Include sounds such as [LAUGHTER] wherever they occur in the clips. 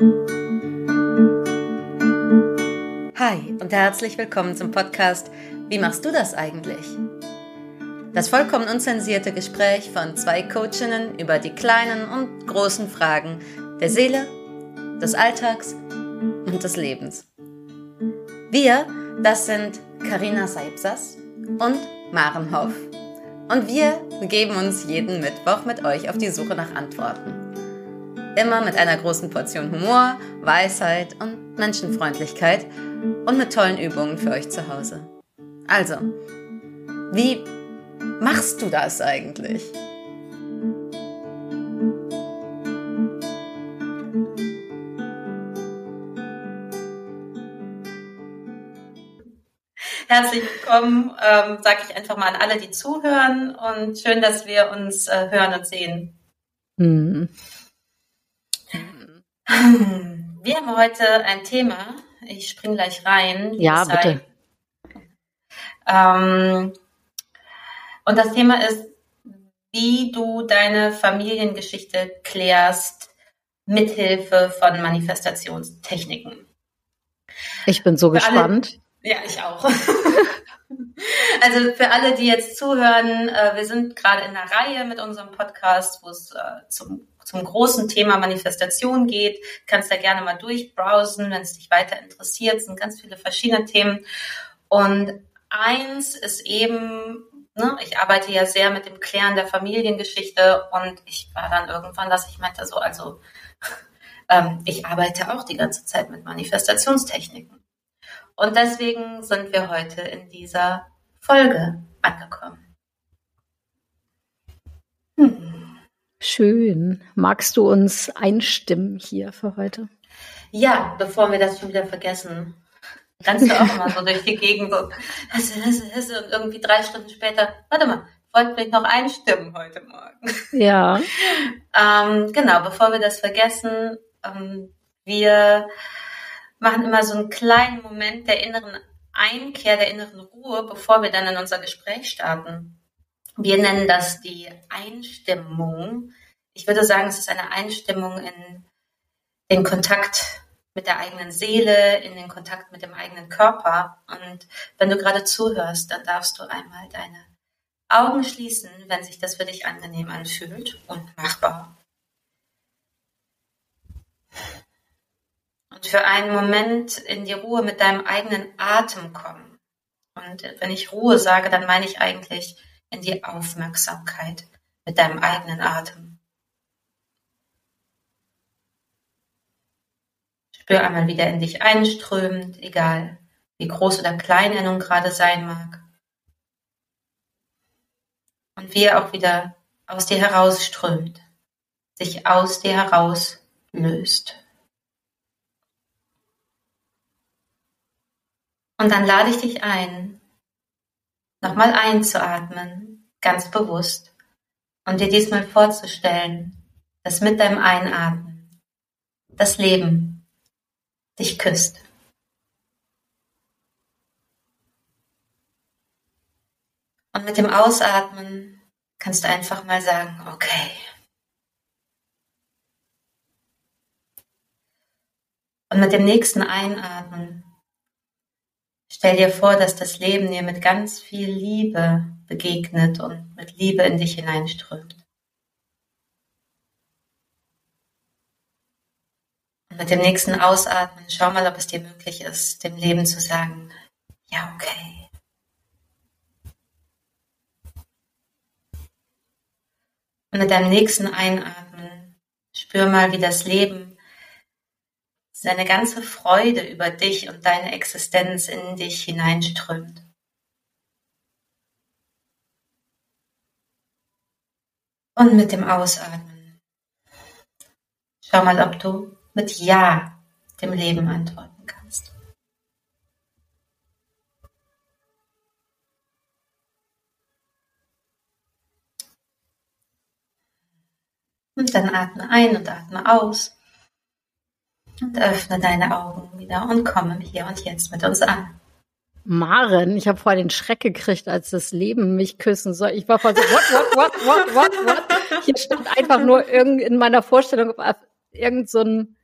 Hi und herzlich willkommen zum Podcast Wie machst du das eigentlich? Das vollkommen unzensierte Gespräch von zwei Coachinnen über die kleinen und großen Fragen der Seele, des Alltags und des Lebens. Wir, das sind Karina Seipsas und Maren Hoff. Und wir begeben uns jeden Mittwoch mit euch auf die Suche nach Antworten. Immer mit einer großen Portion Humor, Weisheit und Menschenfreundlichkeit und mit tollen Übungen für euch zu Hause. Also, wie machst du das eigentlich? Herzlich willkommen, ähm, sage ich einfach mal an alle, die zuhören und schön, dass wir uns äh, hören und sehen. Mhm. Wir haben heute ein Thema. Ich springe gleich rein. Ja, bitte. Ähm, und das Thema ist, wie du deine Familiengeschichte klärst mithilfe von Manifestationstechniken. Ich bin so für gespannt. Alle, ja, ich auch. [LAUGHS] also für alle, die jetzt zuhören, äh, wir sind gerade in einer Reihe mit unserem Podcast, wo es äh, zum zum großen Thema Manifestation geht. Kannst da gerne mal durchbrowsen, wenn es dich weiter interessiert. Es sind ganz viele verschiedene Themen. Und eins ist eben, ne, ich arbeite ja sehr mit dem Klären der Familiengeschichte und ich war dann irgendwann, dass ich meinte so, also [LAUGHS] ähm, ich arbeite auch die ganze Zeit mit Manifestationstechniken. Und deswegen sind wir heute in dieser Folge angekommen. Schön. Magst du uns einstimmen hier für heute? Ja, bevor wir das schon wieder vergessen. Rennst du auch mal so durch die Gegend so, Hesse, Hesse, Hesse und irgendwie drei Stunden später, warte mal, wollte mich noch einstimmen heute Morgen. Ja. ähm, genau, bevor wir das vergessen, ähm, wir machen immer so einen kleinen Moment der inneren Einkehr, der inneren Ruhe, bevor wir dann in unser Gespräch starten. Wir nennen das die Einstimmung. Ich würde sagen, es ist eine Einstimmung in den Kontakt mit der eigenen Seele, in den Kontakt mit dem eigenen Körper. Und wenn du gerade zuhörst, dann darfst du einmal deine Augen schließen, wenn sich das für dich angenehm anfühlt und machbar. Und für einen Moment in die Ruhe mit deinem eigenen Atem kommen. Und wenn ich Ruhe sage, dann meine ich eigentlich in die Aufmerksamkeit mit deinem eigenen Atem. Spür einmal wieder in dich einströmend, egal wie groß oder klein er nun gerade sein mag. Und wie er auch wieder aus dir herausströmt, sich aus dir heraus löst. Und dann lade ich dich ein, nochmal einzuatmen, ganz bewusst, und dir diesmal vorzustellen, dass mit deinem Einatmen das Leben dich küsst. Und mit dem Ausatmen kannst du einfach mal sagen, okay. Und mit dem nächsten Einatmen Stell dir vor, dass das Leben dir mit ganz viel Liebe begegnet und mit Liebe in dich hineinströmt. Und mit dem nächsten Ausatmen schau mal, ob es dir möglich ist, dem Leben zu sagen, ja, okay. Und mit deinem nächsten Einatmen spür mal, wie das Leben seine ganze Freude über dich und deine Existenz in dich hineinströmt. Und mit dem Ausatmen. Schau mal, ob du mit Ja dem Leben antworten kannst. Und dann atme ein und atme aus. Und öffne deine Augen wieder und komme hier und jetzt mit uns an. Maren, ich habe vorher den Schreck gekriegt, als das Leben mich küssen soll. Ich war voll so, what, what, what, what, what, what? Hier stand einfach nur irgend in meiner Vorstellung irgend so ein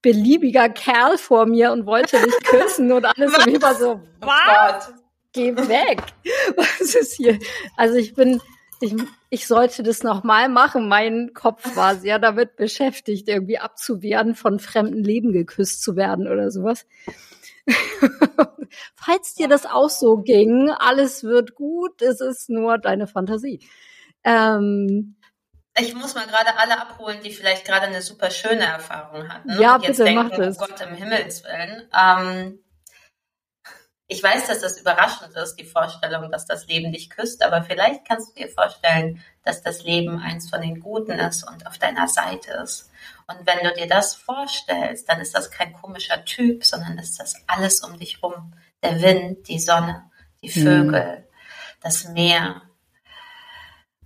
beliebiger Kerl vor mir und wollte dich küssen und alles was? und ich war so, [LAUGHS] was? Oh Geh weg. Was ist hier? Also ich bin, ich, ich sollte das nochmal machen. Mein Kopf war sehr damit beschäftigt, irgendwie abzuwehren, von fremden Leben geküsst zu werden oder sowas. [LAUGHS] Falls dir das auch so ging, alles wird gut, es ist nur deine Fantasie. Ähm, ich muss mal gerade alle abholen, die vielleicht gerade eine super schöne Erfahrung hatten. Ja, und jetzt bitte, denken, mach das. Oh Gott im Himmelswillen. Ähm, ich weiß, dass das überraschend ist, die Vorstellung, dass das Leben dich küsst, aber vielleicht kannst du dir vorstellen, dass das Leben eins von den Guten ist und auf deiner Seite ist. Und wenn du dir das vorstellst, dann ist das kein komischer Typ, sondern ist das alles um dich rum. Der Wind, die Sonne, die Vögel, mhm. das Meer.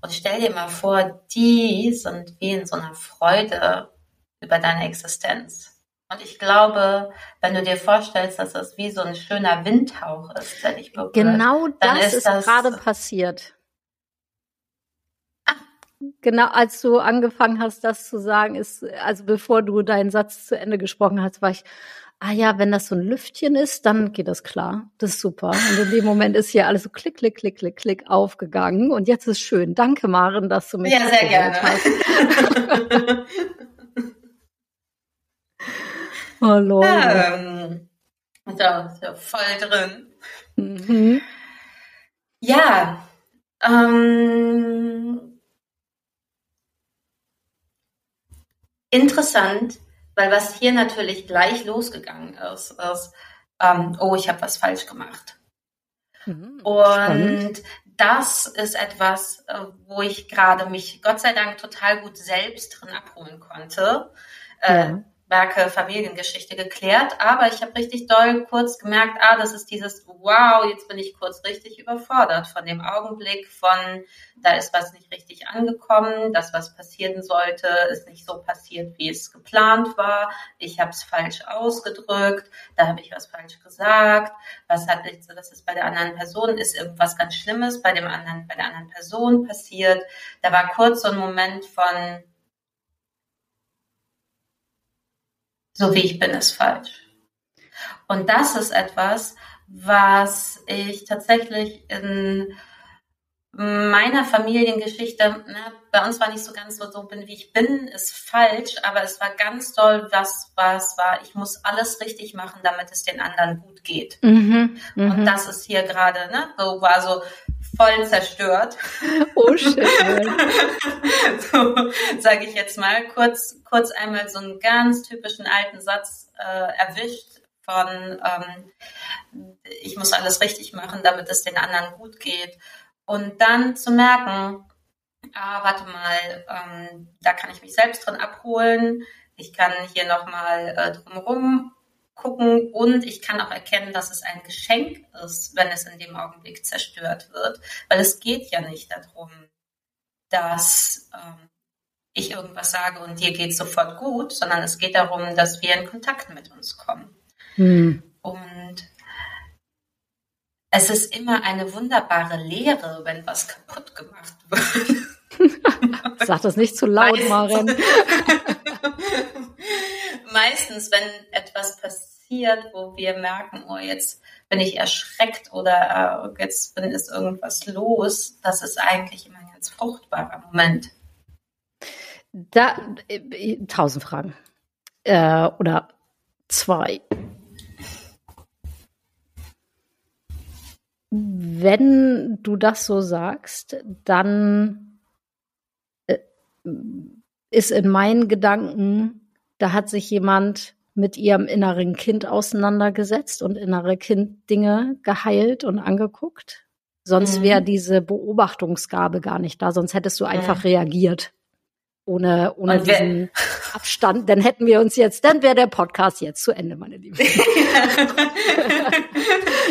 Und stell dir mal vor, die sind wie in so einer Freude über deine Existenz. Und ich glaube, wenn du dir vorstellst, dass das wie so ein schöner Windhauch ist, der dich berührt. Genau das ist, ist gerade passiert. Genau, als du angefangen hast, das zu sagen, ist, also bevor du deinen Satz zu Ende gesprochen hast, war ich, ah ja, wenn das so ein Lüftchen ist, dann geht das klar. Das ist super. Und in dem Moment ist hier alles so klick, klick, klick, klick, klick aufgegangen. Und jetzt ist schön. Danke, Maren, dass du mich Ja, sehr gerne. Hast. [LAUGHS] [LAUGHS] oh, Leute. Ähm, da ist ja voll drin. Mhm. Ja, ähm, interessant, weil was hier natürlich gleich losgegangen ist, ist, ähm, oh, ich habe was falsch gemacht. Mhm, und spannend. das ist etwas, äh, wo ich gerade mich Gott sei Dank total gut selbst drin abholen konnte. Äh, ja. Werke Familiengeschichte geklärt, aber ich habe richtig doll kurz gemerkt, ah, das ist dieses Wow, jetzt bin ich kurz richtig überfordert von dem Augenblick von, da ist was nicht richtig angekommen, das, was passieren sollte, ist nicht so passiert, wie es geplant war, ich habe es falsch ausgedrückt, da habe ich was falsch gesagt, was hat nicht so, das ist bei der anderen Person, ist irgendwas ganz Schlimmes bei dem anderen, bei der anderen Person passiert. Da war kurz so ein Moment von, so wie ich bin, ist falsch. Und das ist etwas, was ich tatsächlich in meiner Familiengeschichte, ne, bei uns war nicht so ganz so, so bin wie ich bin, ist falsch, aber es war ganz toll, was, was war, ich muss alles richtig machen, damit es den anderen gut geht. Mhm, und mhm. das ist hier gerade, ne, so war so voll zerstört. Oh shit. [LAUGHS] so, sage ich jetzt mal, kurz, kurz einmal so einen ganz typischen alten Satz äh, erwischt von ähm, ich muss alles richtig machen, damit es den anderen gut geht. Und dann zu merken, ah, warte mal, ähm, da kann ich mich selbst drin abholen. Ich kann hier nochmal äh, drumherum gucken und ich kann auch erkennen, dass es ein Geschenk ist, wenn es in dem Augenblick zerstört wird, weil es geht ja nicht darum, dass ähm, ich irgendwas sage und dir geht sofort gut, sondern es geht darum, dass wir in Kontakt mit uns kommen. Hm. Und es ist immer eine wunderbare Lehre, wenn was kaputt gemacht wird. [LAUGHS] Sag das nicht zu laut, Meistens. Maren. [LAUGHS] Meistens, wenn etwas passiert, wo wir merken, oh, jetzt bin ich erschreckt oder äh, jetzt bin, ist irgendwas los, das ist eigentlich immer ein ganz fruchtbarer Moment. Da, äh, tausend Fragen. Äh, oder zwei. Wenn du das so sagst, dann äh, ist in meinen Gedanken, da hat sich jemand mit ihrem inneren Kind auseinandergesetzt und innere Kind Dinge geheilt und angeguckt. Sonst mhm. wäre diese Beobachtungsgabe gar nicht da, sonst hättest du einfach mhm. reagiert ohne, ohne diesen Abstand, dann hätten wir uns jetzt, dann wäre der Podcast jetzt zu Ende, meine Lieben. [LAUGHS]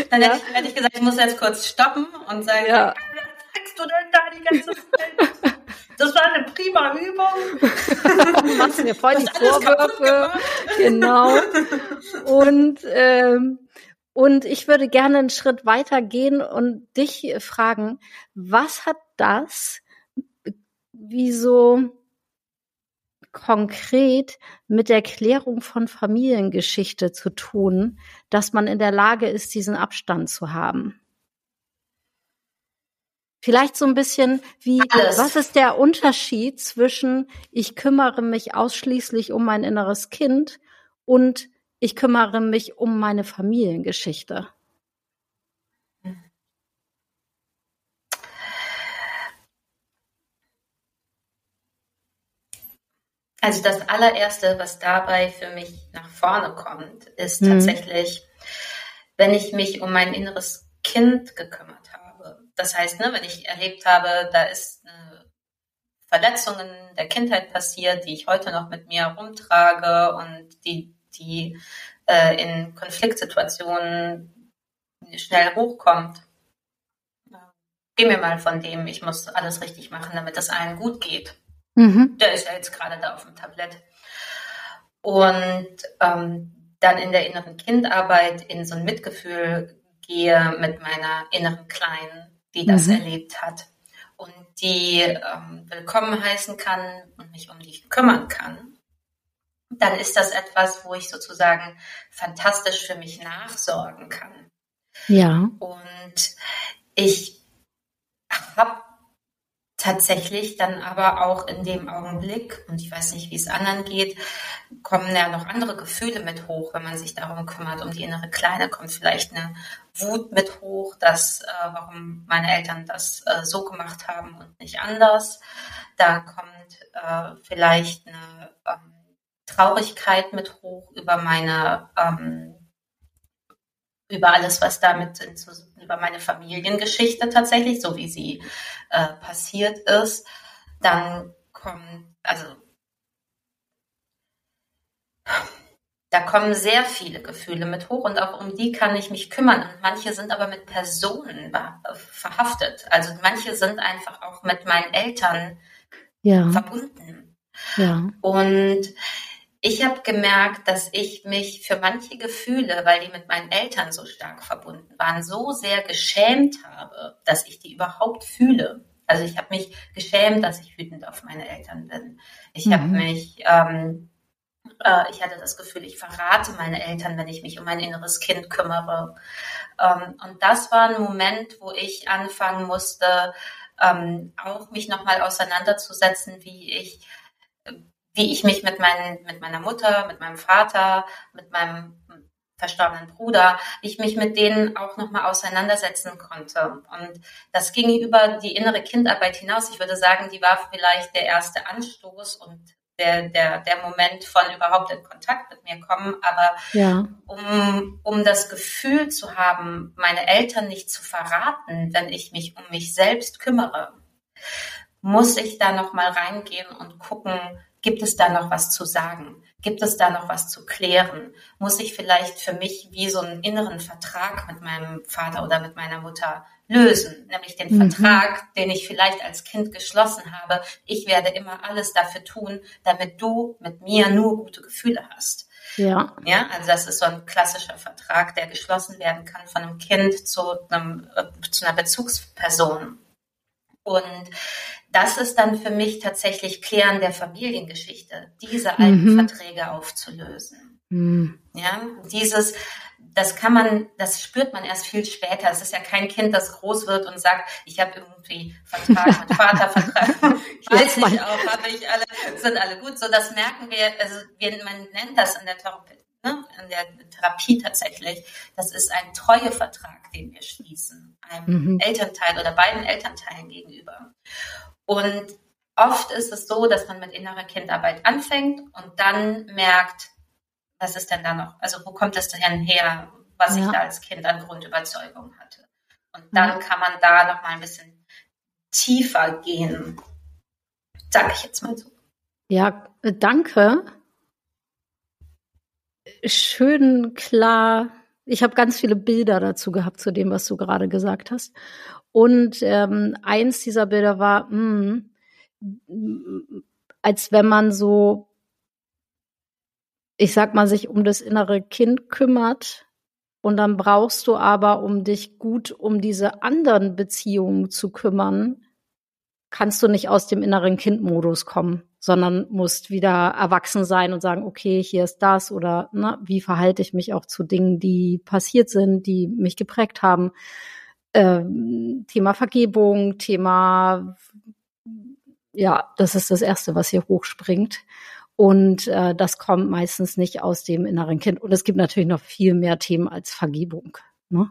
dann ja. hätte, ich, hätte, ich, gesagt, ich muss jetzt kurz stoppen und sagen, ja. was sagst du denn da die ganze Zeit? Das war eine prima Übung. du [LAUGHS] machst mir voll die Vorwürfe. Genau. Und, ähm, und ich würde gerne einen Schritt weiter gehen und dich fragen, was hat das, wieso konkret mit der Klärung von Familiengeschichte zu tun, dass man in der Lage ist, diesen Abstand zu haben? Vielleicht so ein bisschen wie, Alles. was ist der Unterschied zwischen ich kümmere mich ausschließlich um mein inneres Kind und ich kümmere mich um meine Familiengeschichte? Also das allererste, was dabei für mich nach vorne kommt, ist mhm. tatsächlich, wenn ich mich um mein inneres Kind gekümmert habe. Das heißt, ne, wenn ich erlebt habe, da ist eine Verletzung in der Kindheit passiert, die ich heute noch mit mir rumtrage und die, die äh, in Konfliktsituationen schnell hochkommt. Geh mir mal von dem, ich muss alles richtig machen, damit es allen gut geht. Mhm. Der ist ja jetzt gerade da auf dem Tablett. Und ähm, dann in der inneren Kindarbeit in so ein Mitgefühl gehe mit meiner inneren Kleinen, die das mhm. erlebt hat und die ähm, willkommen heißen kann und mich um die kümmern kann, dann ist das etwas, wo ich sozusagen fantastisch für mich nachsorgen kann. Ja. Und ich habe tatsächlich dann aber auch in dem Augenblick, und ich weiß nicht, wie es anderen geht, kommen ja noch andere Gefühle mit hoch, wenn man sich darum kümmert, um die innere Kleine, kommt vielleicht eine Wut mit hoch, dass, äh, warum meine Eltern das äh, so gemacht haben und nicht anders. Da kommt äh, vielleicht eine ähm, Traurigkeit mit hoch über meine ähm, über alles, was damit über meine Familiengeschichte tatsächlich, so wie sie äh, passiert ist. Dann kommt, also da kommen sehr viele Gefühle mit hoch und auch um die kann ich mich kümmern. Und manche sind aber mit Personen verhaftet. Also manche sind einfach auch mit meinen Eltern ja. verbunden. Ja. Und ich habe gemerkt, dass ich mich für manche Gefühle, weil die mit meinen Eltern so stark verbunden waren, so sehr geschämt habe, dass ich die überhaupt fühle. Also ich habe mich geschämt, dass ich wütend auf meine Eltern bin. Ich mhm. habe mich, ähm, äh, ich hatte das Gefühl, ich verrate meine Eltern, wenn ich mich um mein inneres Kind kümmere. Ähm, und das war ein Moment, wo ich anfangen musste, ähm, auch mich nochmal auseinanderzusetzen, wie ich wie ich mich mit, meinen, mit meiner Mutter, mit meinem Vater, mit meinem verstorbenen Bruder, wie ich mich mit denen auch nochmal auseinandersetzen konnte. Und das ging über die innere Kindarbeit hinaus. Ich würde sagen, die war vielleicht der erste Anstoß und der, der, der Moment von überhaupt in Kontakt mit mir kommen. Aber ja. um, um das Gefühl zu haben, meine Eltern nicht zu verraten, wenn ich mich um mich selbst kümmere, muss ich da nochmal reingehen und gucken, Gibt es da noch was zu sagen? Gibt es da noch was zu klären? Muss ich vielleicht für mich wie so einen inneren Vertrag mit meinem Vater oder mit meiner Mutter lösen? Nämlich den mhm. Vertrag, den ich vielleicht als Kind geschlossen habe. Ich werde immer alles dafür tun, damit du mit mir nur gute Gefühle hast. Ja. Ja, also das ist so ein klassischer Vertrag, der geschlossen werden kann von einem Kind zu, einem, äh, zu einer Bezugsperson. Und das ist dann für mich tatsächlich Klären der Familiengeschichte, diese alten mhm. Verträge aufzulösen. Mhm. Ja, dieses, das kann man, das spürt man erst viel später. Es ist ja kein Kind, das groß wird und sagt, ich habe irgendwie Vertrag mit Vater, Vertrag, [LAUGHS] weiß ich auch, habe ich alle, sind alle gut. So, das merken wir, also wir, man nennt das in der Therapie, ne, in der Therapie tatsächlich. Das ist ein Treuevertrag, den wir schließen, einem mhm. Elternteil oder beiden Elternteilen gegenüber. Und oft ist es so, dass man mit innerer Kindarbeit anfängt und dann merkt, was ist denn da noch? Also wo kommt es denn her, was ja. ich da als Kind an Grundüberzeugung hatte? Und dann ja. kann man da noch mal ein bisschen tiefer gehen, sage ich jetzt mal so. Ja, danke. Schön klar. Ich habe ganz viele Bilder dazu gehabt zu dem, was du gerade gesagt hast. Und ähm, eins dieser Bilder war, mh, hm, als wenn man so, ich sag mal, sich um das innere Kind kümmert. Und dann brauchst du aber, um dich gut um diese anderen Beziehungen zu kümmern, kannst du nicht aus dem inneren Kindmodus kommen, sondern musst wieder erwachsen sein und sagen, okay, hier ist das oder ne, wie verhalte ich mich auch zu Dingen, die passiert sind, die mich geprägt haben. Ähm, Thema Vergebung, Thema, ja, das ist das Erste, was hier hochspringt. Und äh, das kommt meistens nicht aus dem inneren Kind. Und es gibt natürlich noch viel mehr Themen als Vergebung. Ne?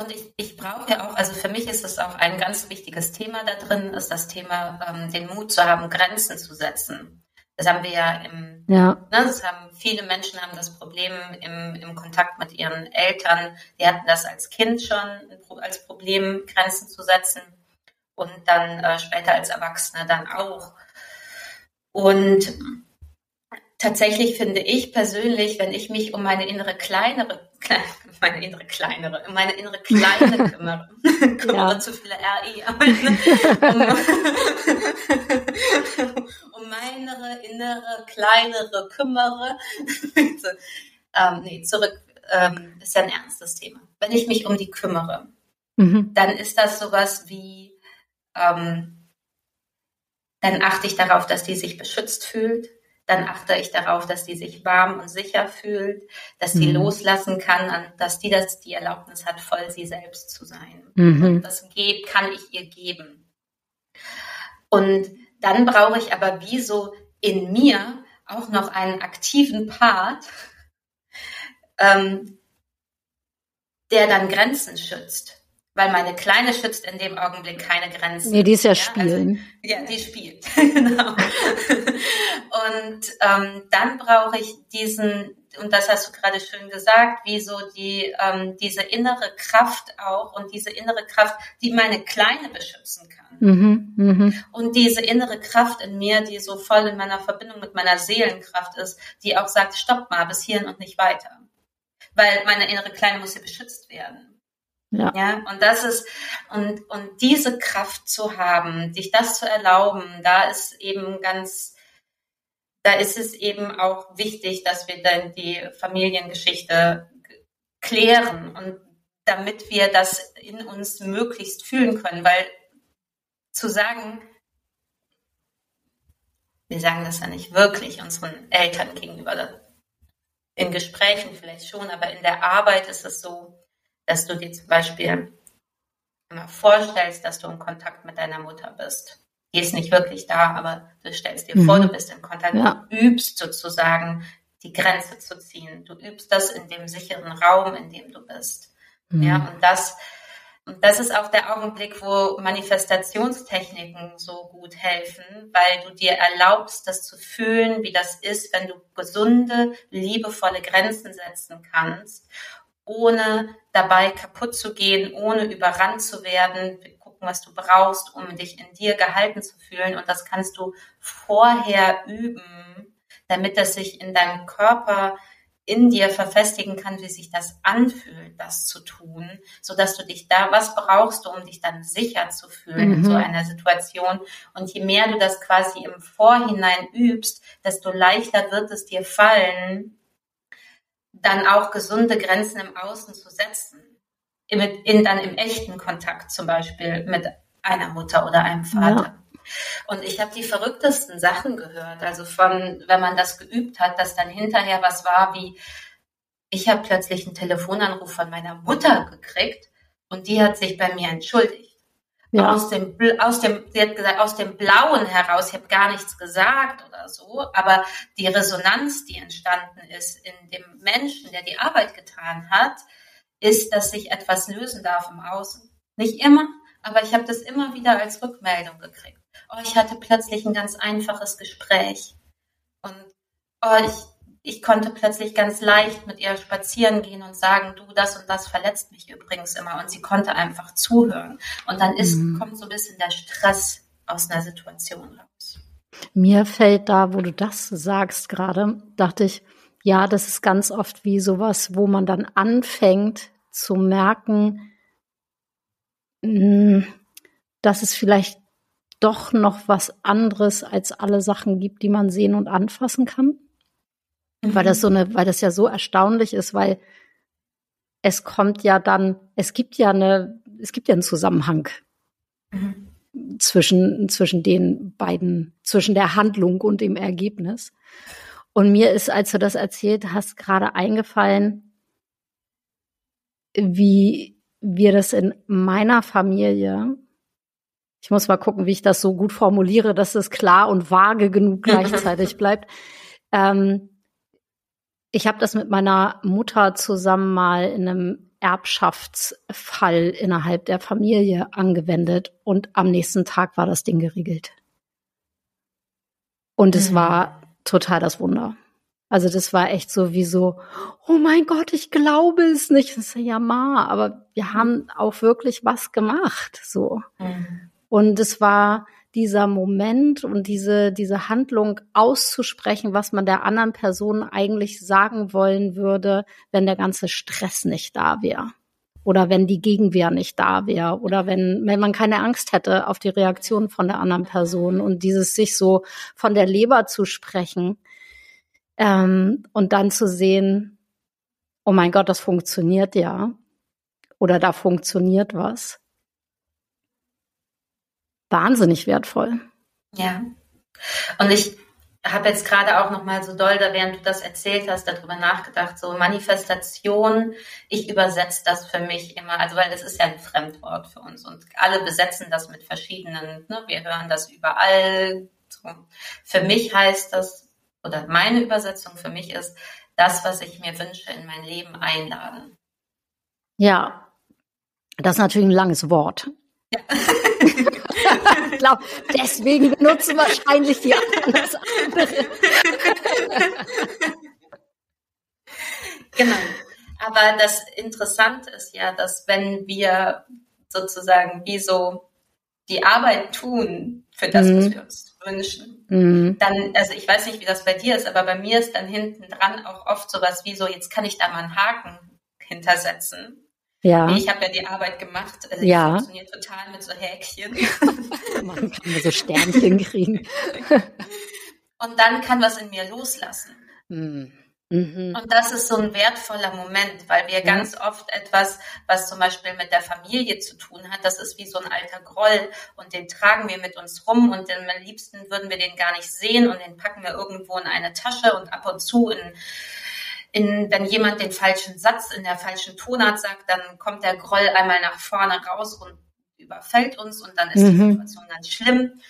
Und ich, ich brauche ja auch, also für mich ist es auch ein ganz wichtiges Thema da drin, ist das Thema, ähm, den Mut zu haben, Grenzen zu setzen. Das haben wir ja im, ja. Ne, das haben viele Menschen haben das Problem im, im Kontakt mit ihren Eltern. Die hatten das als Kind schon als Problem, Grenzen zu setzen und dann äh, später als Erwachsene dann auch. Und tatsächlich finde ich persönlich, wenn ich mich um meine innere kleinere, [LAUGHS] meine innere kleinere, um meine innere kleine [LAUGHS] kümmere, kümmere [LAUGHS] ja. zu viele RE, aber um, um meine innere kleinere kümmere, ähm, nee, zurück, ähm, ist ja ein ernstes Thema. Wenn ich mich um die kümmere, mhm. dann ist das sowas wie, ähm, dann achte ich darauf, dass die sich beschützt fühlt. Dann achte ich darauf, dass die sich warm und sicher fühlt, dass die mhm. loslassen kann, dass die das die Erlaubnis hat, voll sie selbst zu sein. Mhm. Das geht, kann ich ihr geben. Und dann brauche ich aber wie so in mir auch noch einen aktiven Part, ähm, der dann Grenzen schützt weil meine Kleine schützt in dem Augenblick keine Grenzen. Nee, die ist ja, ja also, spielen. Also, ja, die spielt, [LAUGHS] genau. und ähm, dann brauche ich diesen, und das hast du gerade schön gesagt, wie so die, ähm, diese innere Kraft auch und diese innere Kraft, die meine Kleine beschützen kann. Mhm, mh. Und diese innere Kraft in mir, die so voll in meiner Verbindung mit meiner Seelenkraft ist, die auch sagt, stopp mal, bis hierhin und nicht weiter. Weil meine innere Kleine muss ja beschützt werden. Ja. ja, und das ist, und, und diese Kraft zu haben, sich das zu erlauben, da ist eben ganz, da ist es eben auch wichtig, dass wir dann die Familiengeschichte klären und damit wir das in uns möglichst fühlen können, weil zu sagen, wir sagen das ja nicht wirklich unseren Eltern gegenüber, in Gesprächen vielleicht schon, aber in der Arbeit ist es so, dass du dir zum Beispiel immer vorstellst, dass du in Kontakt mit deiner Mutter bist. Die ist nicht wirklich da, aber du stellst dir mhm. vor, du bist in Kontakt ja. und übst sozusagen die Grenze zu ziehen. Du übst das in dem sicheren Raum, in dem du bist. Mhm. Ja, und das, und das ist auch der Augenblick, wo Manifestationstechniken so gut helfen, weil du dir erlaubst, das zu fühlen, wie das ist, wenn du gesunde, liebevolle Grenzen setzen kannst ohne dabei kaputt zu gehen, ohne überrannt zu werden. Wir gucken, was du brauchst, um dich in dir gehalten zu fühlen. Und das kannst du vorher üben, damit das sich in deinem Körper in dir verfestigen kann, wie sich das anfühlt, das zu tun, so dass du dich da, was brauchst du, um dich dann sicher zu fühlen mhm. in so mhm. einer Situation. Und je mehr du das quasi im Vorhinein übst, desto leichter wird es dir fallen, dann auch gesunde Grenzen im Außen zu setzen. In, in dann im echten Kontakt zum Beispiel mit einer Mutter oder einem Vater. Ja. Und ich habe die verrücktesten Sachen gehört. Also von, wenn man das geübt hat, dass dann hinterher was war wie, ich habe plötzlich einen Telefonanruf von meiner Mutter gekriegt und die hat sich bei mir entschuldigt ja. aus dem, aus dem, sie hat gesagt, aus dem Blauen heraus, ich habe gar nichts gesagt oder so, aber die Resonanz, die entstanden ist in dem Menschen, der die Arbeit getan hat, ist, dass sich etwas lösen darf im Außen. Nicht immer, aber ich habe das immer wieder als Rückmeldung gekriegt. Oh, ich hatte plötzlich ein ganz einfaches Gespräch und oh, ich ich konnte plötzlich ganz leicht mit ihr spazieren gehen und sagen, du, das und das verletzt mich übrigens immer. Und sie konnte einfach zuhören. Und dann ist, mhm. kommt so ein bisschen der Stress aus einer Situation raus. Mir fällt da, wo du das sagst gerade, dachte ich, ja, das ist ganz oft wie sowas, wo man dann anfängt zu merken, hm, dass es vielleicht doch noch was anderes als alle Sachen gibt, die man sehen und anfassen kann. Mhm. Weil das so eine, weil das ja so erstaunlich ist, weil es kommt ja dann, es gibt ja eine, es gibt ja einen Zusammenhang. Mhm. zwischen, zwischen den beiden, zwischen der Handlung und dem Ergebnis. Und mir ist, als du das erzählt hast, gerade eingefallen, wie wir das in meiner Familie, ich muss mal gucken, wie ich das so gut formuliere, dass es klar und vage genug [LAUGHS] gleichzeitig bleibt. Ähm, ich habe das mit meiner Mutter zusammen mal in einem Erbschaftsfall innerhalb der Familie angewendet und am nächsten Tag war das Ding geregelt. Und es mhm. war total das Wunder. Also das war echt so wie so, oh mein Gott, ich glaube es nicht. Das ist ja ma, aber wir haben auch wirklich was gemacht, so. Mhm. Und es war dieser Moment und diese, diese Handlung auszusprechen, was man der anderen Person eigentlich sagen wollen würde, wenn der ganze Stress nicht da wäre. Oder wenn die Gegenwehr nicht da wäre. Oder wenn, wenn man keine Angst hätte auf die Reaktion von der anderen Person und dieses sich so von der Leber zu sprechen ähm, und dann zu sehen, oh mein Gott, das funktioniert ja. Oder da funktioniert was. Wahnsinnig wertvoll. Ja. Und ich habe jetzt gerade auch noch mal so doll, da während du das erzählt hast, darüber nachgedacht, so Manifestation, ich übersetze das für mich immer, also weil das ist ja ein Fremdwort für uns und alle besetzen das mit verschiedenen, ne, wir hören das überall. So. Für mich heißt das oder meine Übersetzung für mich ist, das, was ich mir wünsche, in mein Leben einladen. Ja, das ist natürlich ein langes Wort. Ja. [LAUGHS] ich glaube, deswegen benutzen wahrscheinlich die anderen das andere. genau. Aber das Interessante ist ja, dass wenn wir sozusagen wie so die Arbeit tun für das, mhm. was wir uns wünschen, mhm. dann, also ich weiß nicht, wie das bei dir ist, aber bei mir ist dann hinten dran auch oft sowas wie so, jetzt kann ich da mal einen Haken hintersetzen. Ja. Ich habe ja die Arbeit gemacht. Also ja. Ich funktioniert total mit so Häkchen. [LAUGHS] Man kann so Sternchen kriegen. [LAUGHS] Und dann kann was in mir loslassen. Mhm. Mhm. Und das ist so ein wertvoller Moment, weil wir ja. ganz oft etwas, was zum Beispiel mit der Familie zu tun hat, das ist wie so ein alter Groll und den tragen wir mit uns rum und am liebsten würden wir den gar nicht sehen und den packen wir irgendwo in eine Tasche und ab und zu in, in, wenn jemand den falschen Satz in der falschen Tonart sagt, dann kommt der Groll einmal nach vorne raus und überfällt uns und dann ist mhm. die Situation ganz schlimm.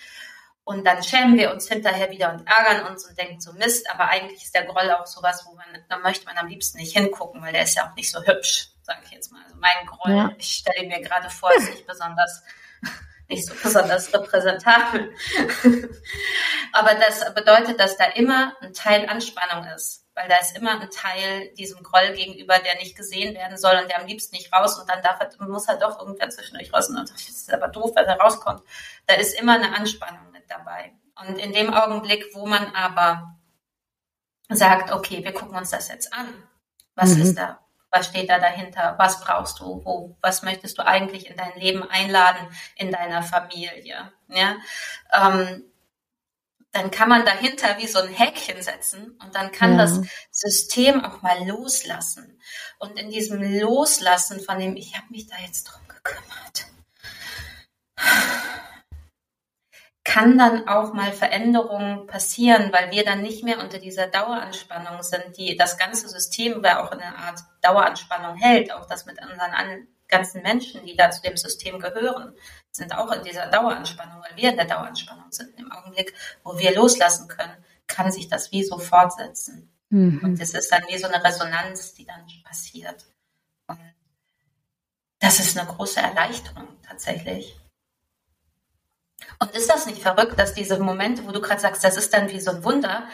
Und dann schämen wir uns hinterher wieder und ärgern uns und denken so Mist, aber eigentlich ist der Groll auch sowas, wo man, da möchte man am liebsten nicht hingucken, weil der ist ja auch nicht so hübsch, sage ich jetzt mal. Also mein Groll, ja. ich stelle mir gerade vor, ist nicht besonders, [LAUGHS] nicht so besonders repräsentabel. [LAUGHS] aber das bedeutet, dass da immer ein Teil Anspannung ist, weil da ist immer ein Teil diesem Groll gegenüber, der nicht gesehen werden soll und der am liebsten nicht raus und dann darf er, muss er doch irgendwer zwischendurch raus und dann das ist aber doof, wenn er rauskommt. Da ist immer eine Anspannung dabei. Und in dem Augenblick, wo man aber sagt, okay, wir gucken uns das jetzt an. Was mhm. ist da? Was steht da dahinter? Was brauchst du? Wo, was möchtest du eigentlich in dein Leben einladen, in deiner Familie? Ja, ähm, dann kann man dahinter wie so ein Häkchen setzen und dann kann ja. das System auch mal loslassen. Und in diesem Loslassen von dem, ich habe mich da jetzt drum gekümmert kann dann auch mal Veränderungen passieren, weil wir dann nicht mehr unter dieser Daueranspannung sind, die das ganze System ja auch in einer Art Daueranspannung hält, auch das mit unseren ganzen Menschen, die da zu dem System gehören, sind auch in dieser Daueranspannung, weil wir in der Daueranspannung sind. Im Augenblick, wo wir loslassen können, kann sich das wie so fortsetzen. Mhm. Und das ist dann wie so eine Resonanz, die dann passiert. Und das ist eine große Erleichterung tatsächlich. Und ist das nicht verrückt, dass diese Momente, wo du gerade sagst, das ist dann wie so ein Wunder,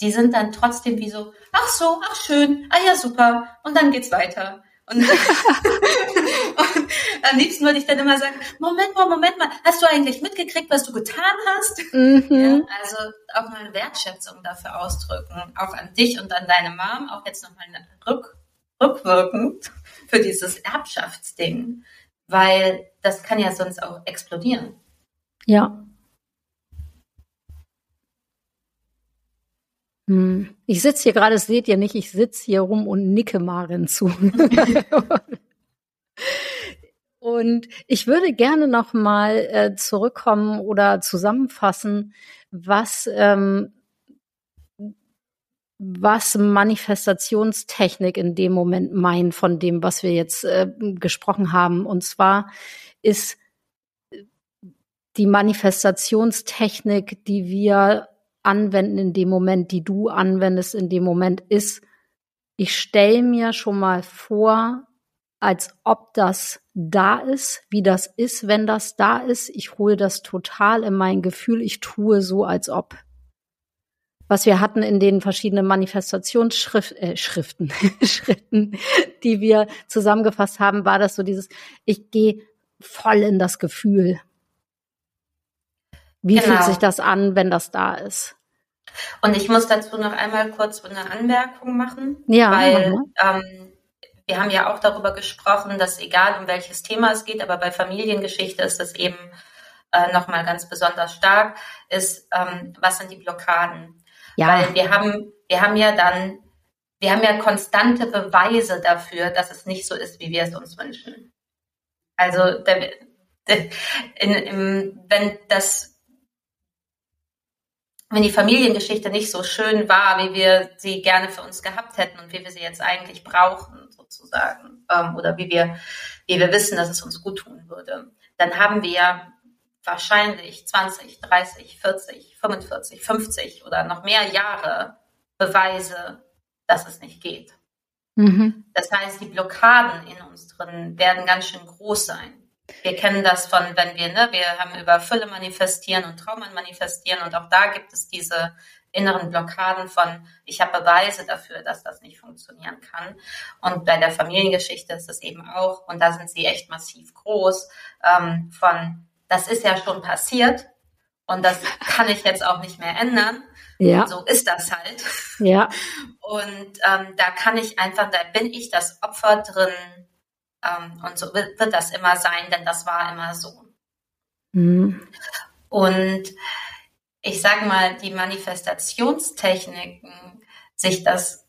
die sind dann trotzdem wie so, ach so, ach schön, ah ja, super, und dann geht's weiter. Und, [LAUGHS] und am liebsten würde ich dann immer sagen, Moment mal, Moment mal, hast du eigentlich mitgekriegt, was du getan hast? Mhm. Ja, also auch mal eine Wertschätzung dafür ausdrücken, auch an dich und an deine Mom, auch jetzt nochmal rück, rückwirkend für dieses Erbschaftsding, weil das kann ja sonst auch explodieren. Ja. Hm. Ich sitze hier gerade, das seht ihr nicht, ich sitze hier rum und nicke Maren zu. [LAUGHS] und ich würde gerne noch mal äh, zurückkommen oder zusammenfassen, was ähm, was Manifestationstechnik in dem Moment meint von dem, was wir jetzt äh, gesprochen haben. Und zwar ist die Manifestationstechnik, die wir anwenden in dem Moment, die du anwendest in dem Moment, ist, ich stelle mir schon mal vor, als ob das da ist, wie das ist, wenn das da ist. Ich hole das total in mein Gefühl. Ich tue so, als ob. Was wir hatten in den verschiedenen Manifestationsschriften, äh, Schriften, [LAUGHS] Schritten, die wir zusammengefasst haben, war das so dieses, ich gehe voll in das Gefühl. Wie genau. fühlt sich das an, wenn das da ist? Und ich muss dazu noch einmal kurz eine Anmerkung machen, ja, weil ähm, wir haben ja auch darüber gesprochen, dass egal um welches Thema es geht, aber bei Familiengeschichte ist es eben äh, nochmal ganz besonders stark, ist, ähm, was sind die Blockaden? Ja. Weil wir haben, wir haben ja dann, wir haben ja konstante Beweise dafür, dass es nicht so ist, wie wir es uns wünschen. Also der, der, [LAUGHS] in, im, wenn das wenn die Familiengeschichte nicht so schön war, wie wir sie gerne für uns gehabt hätten und wie wir sie jetzt eigentlich brauchen, sozusagen, ähm, oder wie wir, wie wir wissen, dass es uns gut tun würde, dann haben wir wahrscheinlich 20, 30, 40, 45, 50 oder noch mehr Jahre Beweise, dass es nicht geht. Mhm. Das heißt, die Blockaden in uns drin werden ganz schön groß sein. Wir kennen das von, wenn wir, ne, wir haben über Fülle manifestieren und Traumen manifestieren und auch da gibt es diese inneren Blockaden von, ich habe Beweise dafür, dass das nicht funktionieren kann. Und bei der Familiengeschichte ist es eben auch, und da sind sie echt massiv groß, ähm, von, das ist ja schon passiert und das kann ich jetzt auch nicht mehr ändern. Ja. So ist das halt. Ja. Und ähm, da kann ich einfach, da bin ich das Opfer drin, und so wird, wird, das immer sein, denn das war immer so. Mhm. Und ich sage mal, die Manifestationstechniken, sich das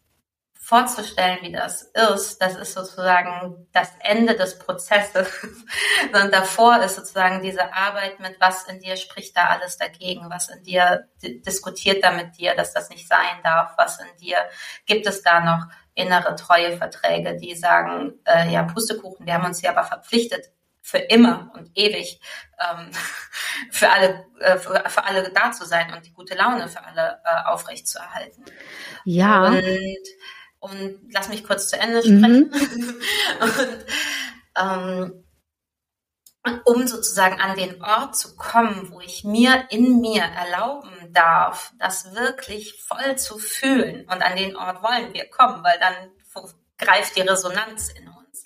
vorzustellen, wie das ist, das ist sozusagen das Ende des Prozesses. [LAUGHS] Und davor ist sozusagen diese Arbeit mit, was in dir spricht da alles dagegen, was in dir diskutiert da mit dir, dass das nicht sein darf, was in dir gibt es da noch innere Treueverträge, die sagen, äh, ja, Pustekuchen, wir haben uns hier aber verpflichtet, für immer und ewig ähm, [LAUGHS] für alle äh, für, für, alle da zu sein und die gute Laune für alle äh, aufrecht zu erhalten. Ja. Und, und lass mich kurz zu Ende sprechen. Mhm. [LAUGHS] und, ähm, um sozusagen an den Ort zu kommen, wo ich mir in mir erlauben darf, das wirklich voll zu fühlen. Und an den Ort wollen wir kommen, weil dann greift die Resonanz in uns.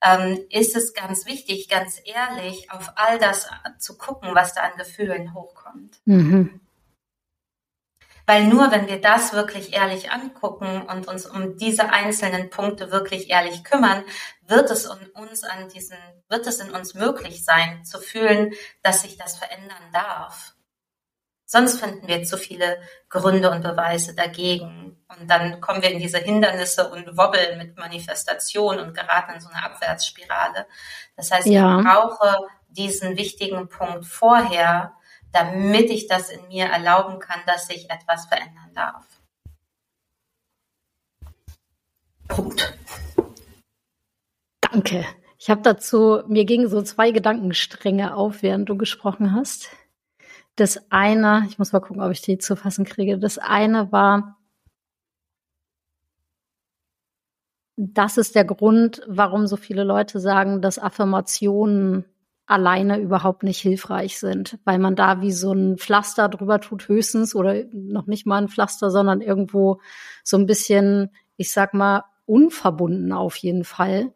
Ähm, ist es ganz wichtig, ganz ehrlich, auf all das zu gucken, was da an Gefühlen hochkommt. Mhm. Weil nur wenn wir das wirklich ehrlich angucken und uns um diese einzelnen Punkte wirklich ehrlich kümmern, wird es in uns an diesen, wird es in uns möglich sein, zu fühlen, dass sich das verändern darf. Sonst finden wir zu viele Gründe und Beweise dagegen. Und dann kommen wir in diese Hindernisse und wobbeln mit Manifestation und geraten in so eine Abwärtsspirale. Das heißt, ja. ich brauche diesen wichtigen Punkt vorher, damit ich das in mir erlauben kann, dass sich etwas verändern darf. Punkt. Danke. Ich habe dazu, mir gingen so zwei Gedankenstränge auf, während du gesprochen hast. Das eine, ich muss mal gucken, ob ich die zu fassen kriege. Das eine war, das ist der Grund, warum so viele Leute sagen, dass Affirmationen alleine überhaupt nicht hilfreich sind, weil man da wie so ein Pflaster drüber tut, höchstens oder noch nicht mal ein Pflaster, sondern irgendwo so ein bisschen, ich sag mal, unverbunden auf jeden Fall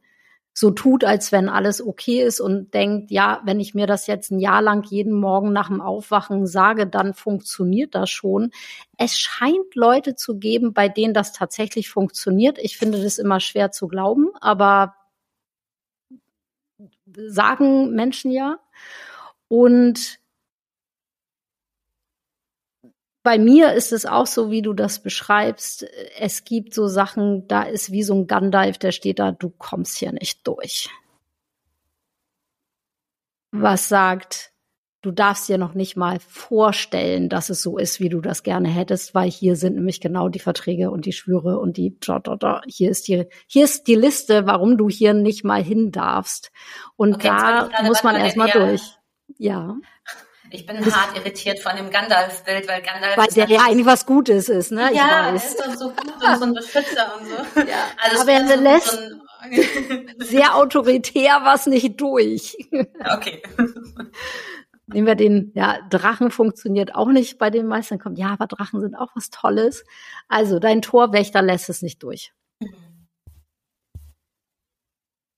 so tut, als wenn alles okay ist und denkt, ja, wenn ich mir das jetzt ein Jahr lang jeden Morgen nach dem Aufwachen sage, dann funktioniert das schon. Es scheint Leute zu geben, bei denen das tatsächlich funktioniert. Ich finde das immer schwer zu glauben, aber sagen Menschen ja. Und bei mir ist es auch so, wie du das beschreibst. Es gibt so Sachen, da ist wie so ein Gandalf, der steht da, du kommst hier nicht durch. was sagt, du darfst dir noch nicht mal vorstellen, dass es so ist, wie du das gerne hättest, weil hier sind nämlich genau die Verträge und die Schwüre und die hier ist die hier ist die Liste, warum du hier nicht mal hin darfst. Und okay, da muss man erstmal durch. Ja. Ich bin das hart irritiert von dem Gandalf-Bild, weil Gandalf. Weil der ja eigentlich was Gutes ist, ne? Ich ja, er ist doch so gut und so ein Beschützer und so. [LAUGHS] Ja, also aber er so lässt so [LAUGHS] sehr autoritär was nicht durch. [LAUGHS] Okay. Nehmen wir den, ja, Drachen funktioniert auch nicht bei den meisten. Kommt, ja, aber Drachen sind auch was Tolles. Also, dein Torwächter lässt es nicht durch.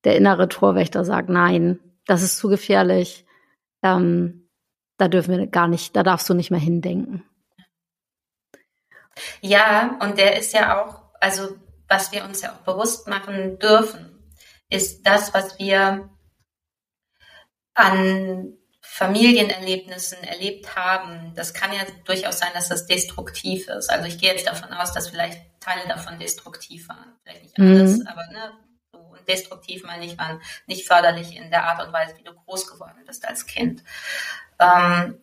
Der innere Torwächter sagt, nein, das ist zu gefährlich. Ähm, da dürfen wir gar nicht, da darfst du nicht mehr hindenken. Ja, und der ist ja auch, also was wir uns ja auch bewusst machen dürfen, ist das, was wir an Familienerlebnissen erlebt haben, das kann ja durchaus sein, dass das destruktiv ist. Also ich gehe jetzt davon aus, dass vielleicht Teile davon destruktiv waren. Vielleicht nicht alles, mhm. aber ne, so und destruktiv meine ich, waren nicht förderlich in der Art und Weise, wie du groß geworden bist als Kind. Ähm,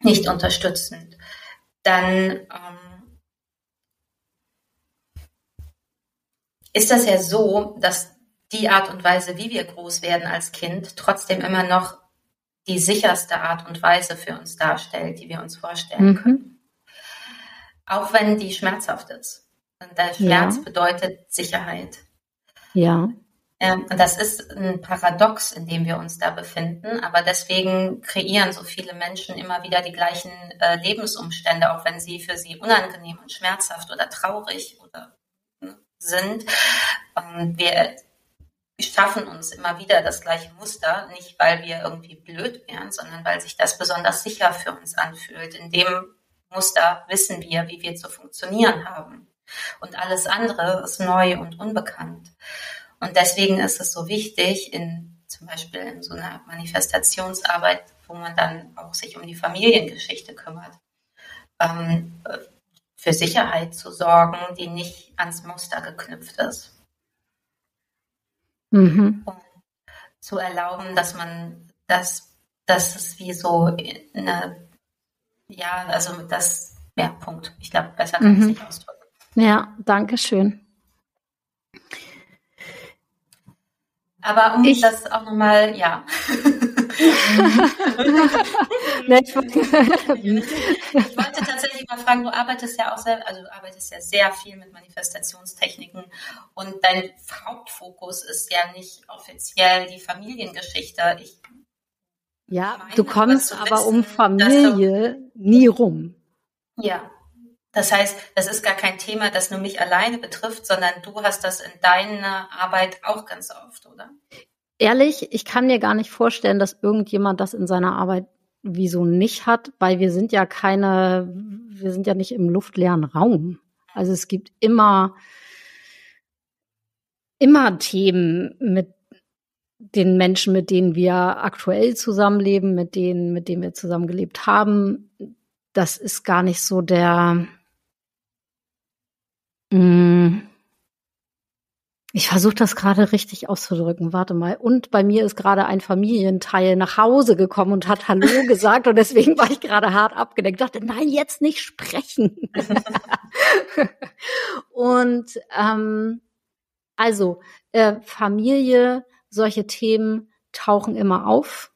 nicht unterstützend. Dann ähm, ist das ja so, dass die Art und Weise, wie wir groß werden als Kind, trotzdem immer noch die sicherste Art und Weise für uns darstellt, die wir uns vorstellen mhm. können. Auch wenn die schmerzhaft ist. Und der Schmerz ja. bedeutet Sicherheit. Ja. Ähm, und das ist ein Paradox, in dem wir uns da befinden. Aber deswegen kreieren so viele Menschen immer wieder die gleichen äh, Lebensumstände, auch wenn sie für sie unangenehm und schmerzhaft oder traurig ne, sind. Und wir schaffen uns immer wieder das gleiche Muster, nicht weil wir irgendwie blöd wären, sondern weil sich das besonders sicher für uns anfühlt. In dem Muster wissen wir, wie wir zu funktionieren haben. Und alles andere ist neu und unbekannt. Und deswegen ist es so wichtig, in zum Beispiel in so einer Manifestationsarbeit, wo man dann auch sich um die Familiengeschichte kümmert, ähm, für Sicherheit zu sorgen, die nicht ans Muster geknüpft ist mhm. um zu erlauben, dass man das, das ist wie so eine, ja, also das, ja, Punkt. Ich glaube, besser kann mhm. ich es nicht ausdrücken. Ja, danke schön. Aber um ich, das auch nochmal, ja. [LAUGHS] ich, wollte, [LAUGHS] ich wollte tatsächlich mal fragen, du arbeitest ja auch sehr, also du arbeitest ja sehr viel mit Manifestationstechniken und dein Hauptfokus ist ja nicht offiziell die Familiengeschichte. Ich ja, meine, du kommst aber wissen, um Familie du, nie rum. Ja. Das heißt, das ist gar kein Thema, das nur mich alleine betrifft, sondern du hast das in deiner Arbeit auch ganz oft, oder? Ehrlich, ich kann mir gar nicht vorstellen, dass irgendjemand das in seiner Arbeit wieso nicht hat, weil wir sind ja keine, wir sind ja nicht im luftleeren Raum. Also es gibt immer, immer Themen mit den Menschen, mit denen wir aktuell zusammenleben, mit denen, mit denen wir zusammengelebt haben. Das ist gar nicht so der, ich versuche das gerade richtig auszudrücken. Warte mal. Und bei mir ist gerade ein Familienteil nach Hause gekommen und hat Hallo [LAUGHS] gesagt und deswegen war ich gerade hart abgedeckt. Ich dachte, nein, jetzt nicht sprechen. [LAUGHS] und ähm, also äh, Familie, solche Themen tauchen immer auf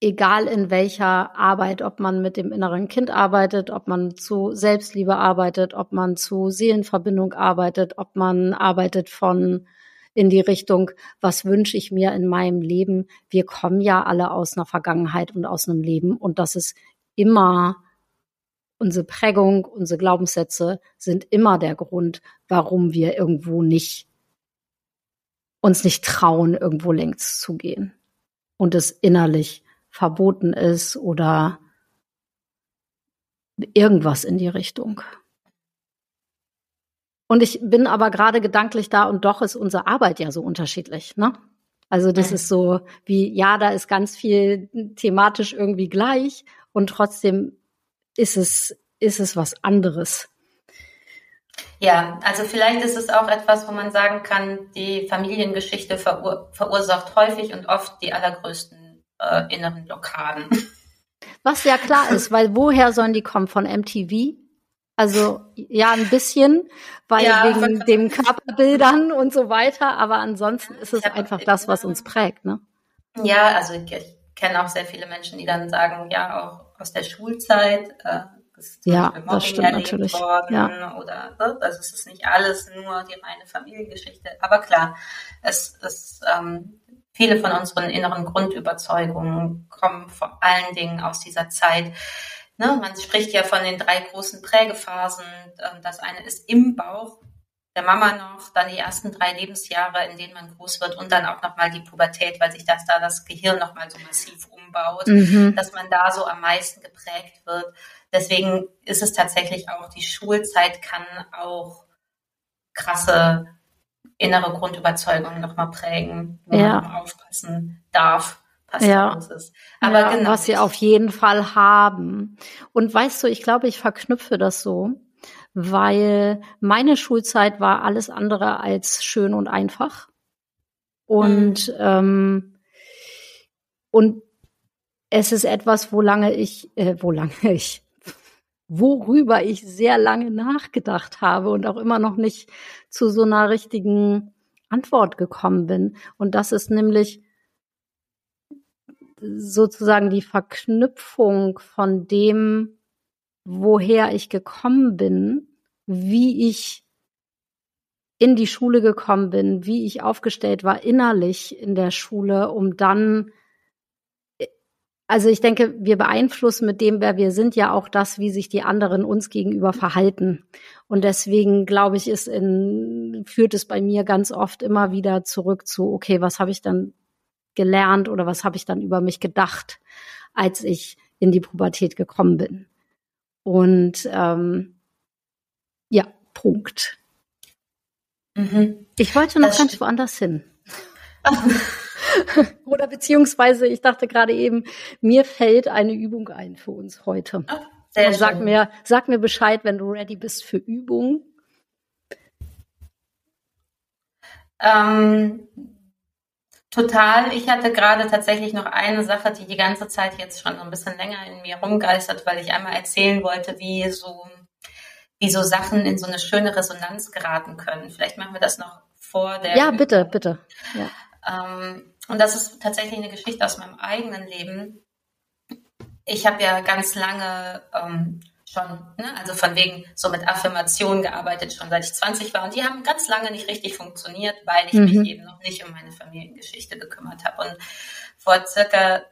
egal in welcher Arbeit, ob man mit dem inneren Kind arbeitet, ob man zu Selbstliebe arbeitet, ob man zu Seelenverbindung arbeitet, ob man arbeitet von in die Richtung, was wünsche ich mir in meinem Leben? Wir kommen ja alle aus einer Vergangenheit und aus einem Leben und das ist immer unsere Prägung, unsere Glaubenssätze sind immer der Grund, warum wir irgendwo nicht uns nicht trauen, irgendwo längst zu gehen und es innerlich verboten ist oder irgendwas in die Richtung. Und ich bin aber gerade gedanklich da und doch ist unsere Arbeit ja so unterschiedlich, ne? Also das ist so wie, ja, da ist ganz viel thematisch irgendwie gleich und trotzdem ist es, ist es was anderes. Ja, also vielleicht ist es auch etwas, wo man sagen kann, die Familiengeschichte verur verursacht häufig und oft die allergrößten äh, inneren Blockaden. Was ja klar ist, weil woher sollen die kommen? Von MTV? Also ja, ein bisschen, weil ja, wegen den Körperbildern und so weiter, aber ansonsten ist es einfach das, was uns prägt, ne? Ja, also ich, ich kenne auch sehr viele Menschen, die dann sagen, ja, auch aus der Schulzeit, äh, ist ja, das stimmt natürlich. worden ja. oder ne? also es ist nicht alles nur die reine Familiengeschichte. Aber klar, es ist ähm, viele von unseren inneren Grundüberzeugungen kommen vor allen Dingen aus dieser Zeit. Ne? Man spricht ja von den drei großen Prägephasen. Ähm, das eine ist im Bauch der Mama noch, dann die ersten drei Lebensjahre, in denen man groß wird und dann auch nochmal die Pubertät, weil sich das da das Gehirn nochmal so massiv umbaut, mhm. dass man da so am meisten geprägt wird. Deswegen ist es tatsächlich auch, die Schulzeit kann auch krasse innere Grundüberzeugungen nochmal prägen, wo ja. man aufpassen darf. Was ja. ist. Aber ja, genau. Was sie auf jeden Fall haben. Und weißt du, ich glaube, ich verknüpfe das so, weil meine Schulzeit war alles andere als schön und einfach. Und, mhm. ähm, und es ist etwas, wo lange ich, äh, wo lange [LAUGHS] ich, worüber ich sehr lange nachgedacht habe und auch immer noch nicht zu so einer richtigen Antwort gekommen bin. Und das ist nämlich sozusagen die Verknüpfung von dem, woher ich gekommen bin, wie ich in die Schule gekommen bin, wie ich aufgestellt war innerlich in der Schule, um dann also ich denke, wir beeinflussen mit dem, wer wir sind, ja auch das, wie sich die anderen uns gegenüber verhalten. Und deswegen glaube ich, ist in, führt es bei mir ganz oft immer wieder zurück zu, okay, was habe ich dann gelernt oder was habe ich dann über mich gedacht, als ich in die Pubertät gekommen bin. Und ähm, ja, Punkt. Mhm. Ich wollte noch das ganz woanders hin. [LAUGHS] [LAUGHS] Oder beziehungsweise, ich dachte gerade eben, mir fällt eine Übung ein für uns heute. Oh, sehr sag schön. mir, sag mir Bescheid, wenn du ready bist für Übung. Ähm, total. Ich hatte gerade tatsächlich noch eine Sache, die die ganze Zeit jetzt schon so ein bisschen länger in mir rumgeistert, weil ich einmal erzählen wollte, wie so, wie so Sachen in so eine schöne Resonanz geraten können. Vielleicht machen wir das noch vor der. Ja, bitte, bitte. Ja. Ähm, und das ist tatsächlich eine Geschichte aus meinem eigenen Leben. Ich habe ja ganz lange ähm, schon, ne, also von wegen so mit Affirmationen gearbeitet, schon seit ich 20 war. Und die haben ganz lange nicht richtig funktioniert, weil ich mhm. mich eben noch nicht um meine Familiengeschichte gekümmert habe. Und vor circa,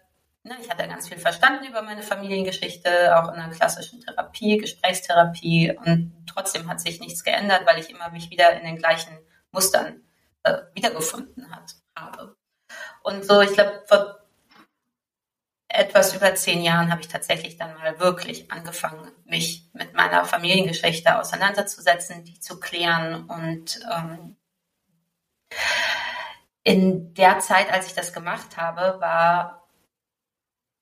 ne, ich hatte ganz viel verstanden über meine Familiengeschichte, auch in einer klassischen Therapie, Gesprächstherapie. Und trotzdem hat sich nichts geändert, weil ich immer mich wieder in den gleichen Mustern äh, wiedergefunden hat, habe. Und so, ich glaube, vor etwas über zehn Jahren habe ich tatsächlich dann mal wirklich angefangen, mich mit meiner Familiengeschichte auseinanderzusetzen, die zu klären. Und ähm, in der Zeit, als ich das gemacht habe, war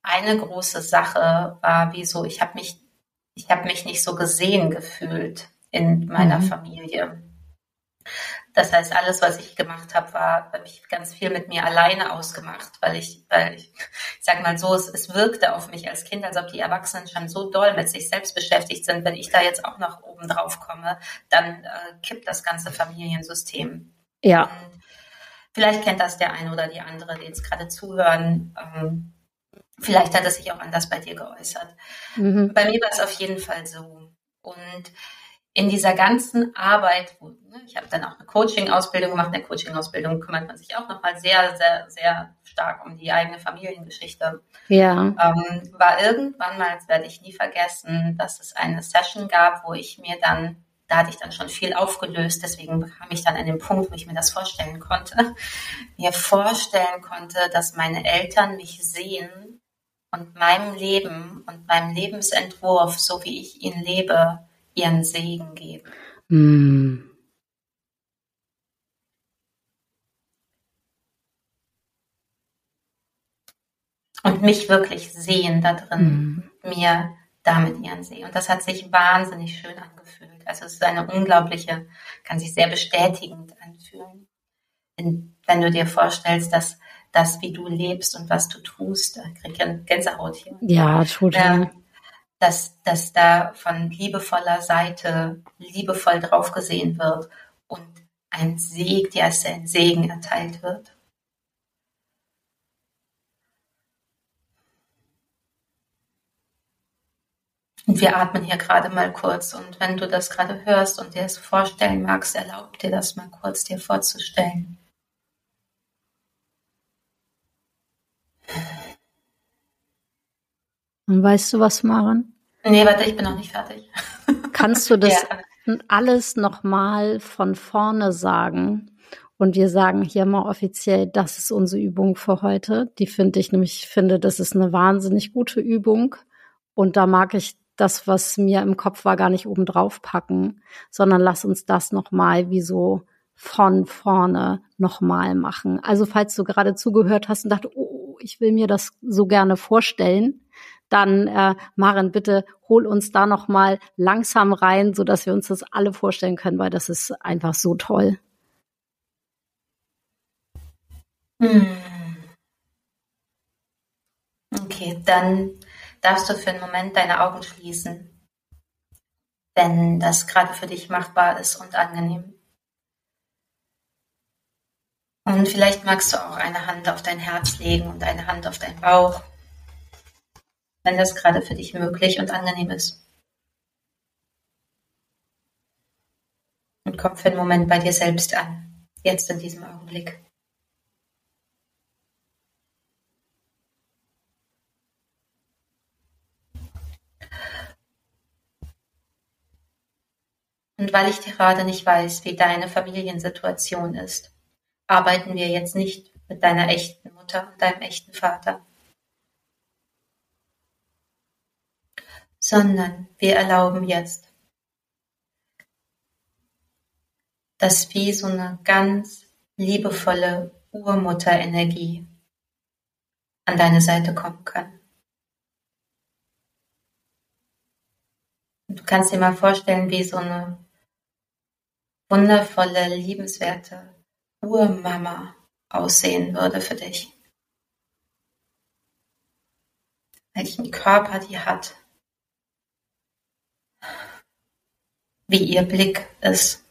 eine große Sache, war wieso ich habe mich, ich habe mich nicht so gesehen gefühlt in meiner mhm. Familie. Das heißt, alles, was ich gemacht habe, war, habe ich ganz viel mit mir alleine ausgemacht, weil ich, weil ich, ich sag mal so, es, es wirkte auf mich als Kind, als ob die Erwachsenen schon so doll mit sich selbst beschäftigt sind. Wenn ich da jetzt auch noch oben drauf komme, dann äh, kippt das ganze Familiensystem. Ja. Und vielleicht kennt das der eine oder die andere, die jetzt gerade zuhören. Ähm, vielleicht hat es sich auch anders bei dir geäußert. Mhm. Bei mir war es auf jeden Fall so. Und in dieser ganzen Arbeit, wo, ne, ich habe dann auch eine Coaching-Ausbildung gemacht, in der Coaching-Ausbildung kümmert man sich auch nochmal sehr, sehr, sehr stark um die eigene Familiengeschichte. Ja. Ähm, war irgendwann mal, das werde ich nie vergessen, dass es eine Session gab, wo ich mir dann, da hatte ich dann schon viel aufgelöst, deswegen kam ich dann an den Punkt, wo ich mir das vorstellen konnte, [LAUGHS] mir vorstellen konnte, dass meine Eltern mich sehen und meinem Leben und meinem Lebensentwurf, so wie ich ihn lebe, ihren Segen geben. Mm. Und mich wirklich sehen da drin, mm. mir damit ihren Segen. Und das hat sich wahnsinnig schön angefühlt. Also es ist eine unglaubliche, kann sich sehr bestätigend anfühlen. wenn du dir vorstellst, dass das, wie du lebst und was du tust, da krieg ich Gänsehaut hier. Ja, total. Ja, dass, dass da von liebevoller Seite liebevoll drauf gesehen wird und ein Segen, dir als ein Segen erteilt wird. Und wir atmen hier gerade mal kurz. Und wenn du das gerade hörst und dir es vorstellen magst, erlaub dir das mal kurz dir vorzustellen. Und weißt du was, Maren? Nee, warte, ich bin noch nicht fertig. [LAUGHS] Kannst du das ja. alles nochmal von vorne sagen? Und wir sagen hier mal offiziell, das ist unsere Übung für heute. Die finde ich nämlich, finde, das ist eine wahnsinnig gute Übung. Und da mag ich das, was mir im Kopf war, gar nicht oben drauf packen, sondern lass uns das nochmal wie so von vorne nochmal machen. Also falls du gerade zugehört hast und dachte, oh, ich will mir das so gerne vorstellen, dann äh, Maren, bitte hol uns da nochmal langsam rein, so dass wir uns das alle vorstellen können, weil das ist einfach so toll. Hm. Okay, dann darfst du für einen Moment deine Augen schließen, wenn das gerade für dich machbar ist und angenehm. Und vielleicht magst du auch eine Hand auf dein Herz legen und eine Hand auf deinen Bauch, wenn das gerade für dich möglich und angenehm ist. Und komm für einen Moment bei dir selbst an, jetzt in diesem Augenblick. Und weil ich gerade nicht weiß, wie deine Familiensituation ist, arbeiten wir jetzt nicht mit deiner echten Mutter und deinem echten Vater, sondern wir erlauben jetzt, dass wie so eine ganz liebevolle Urmutterenergie an deine Seite kommen kann. Und du kannst dir mal vorstellen, wie so eine wundervolle, liebenswerte Urmama aussehen würde für dich. Welchen Körper die hat. Wie ihr Blick ist.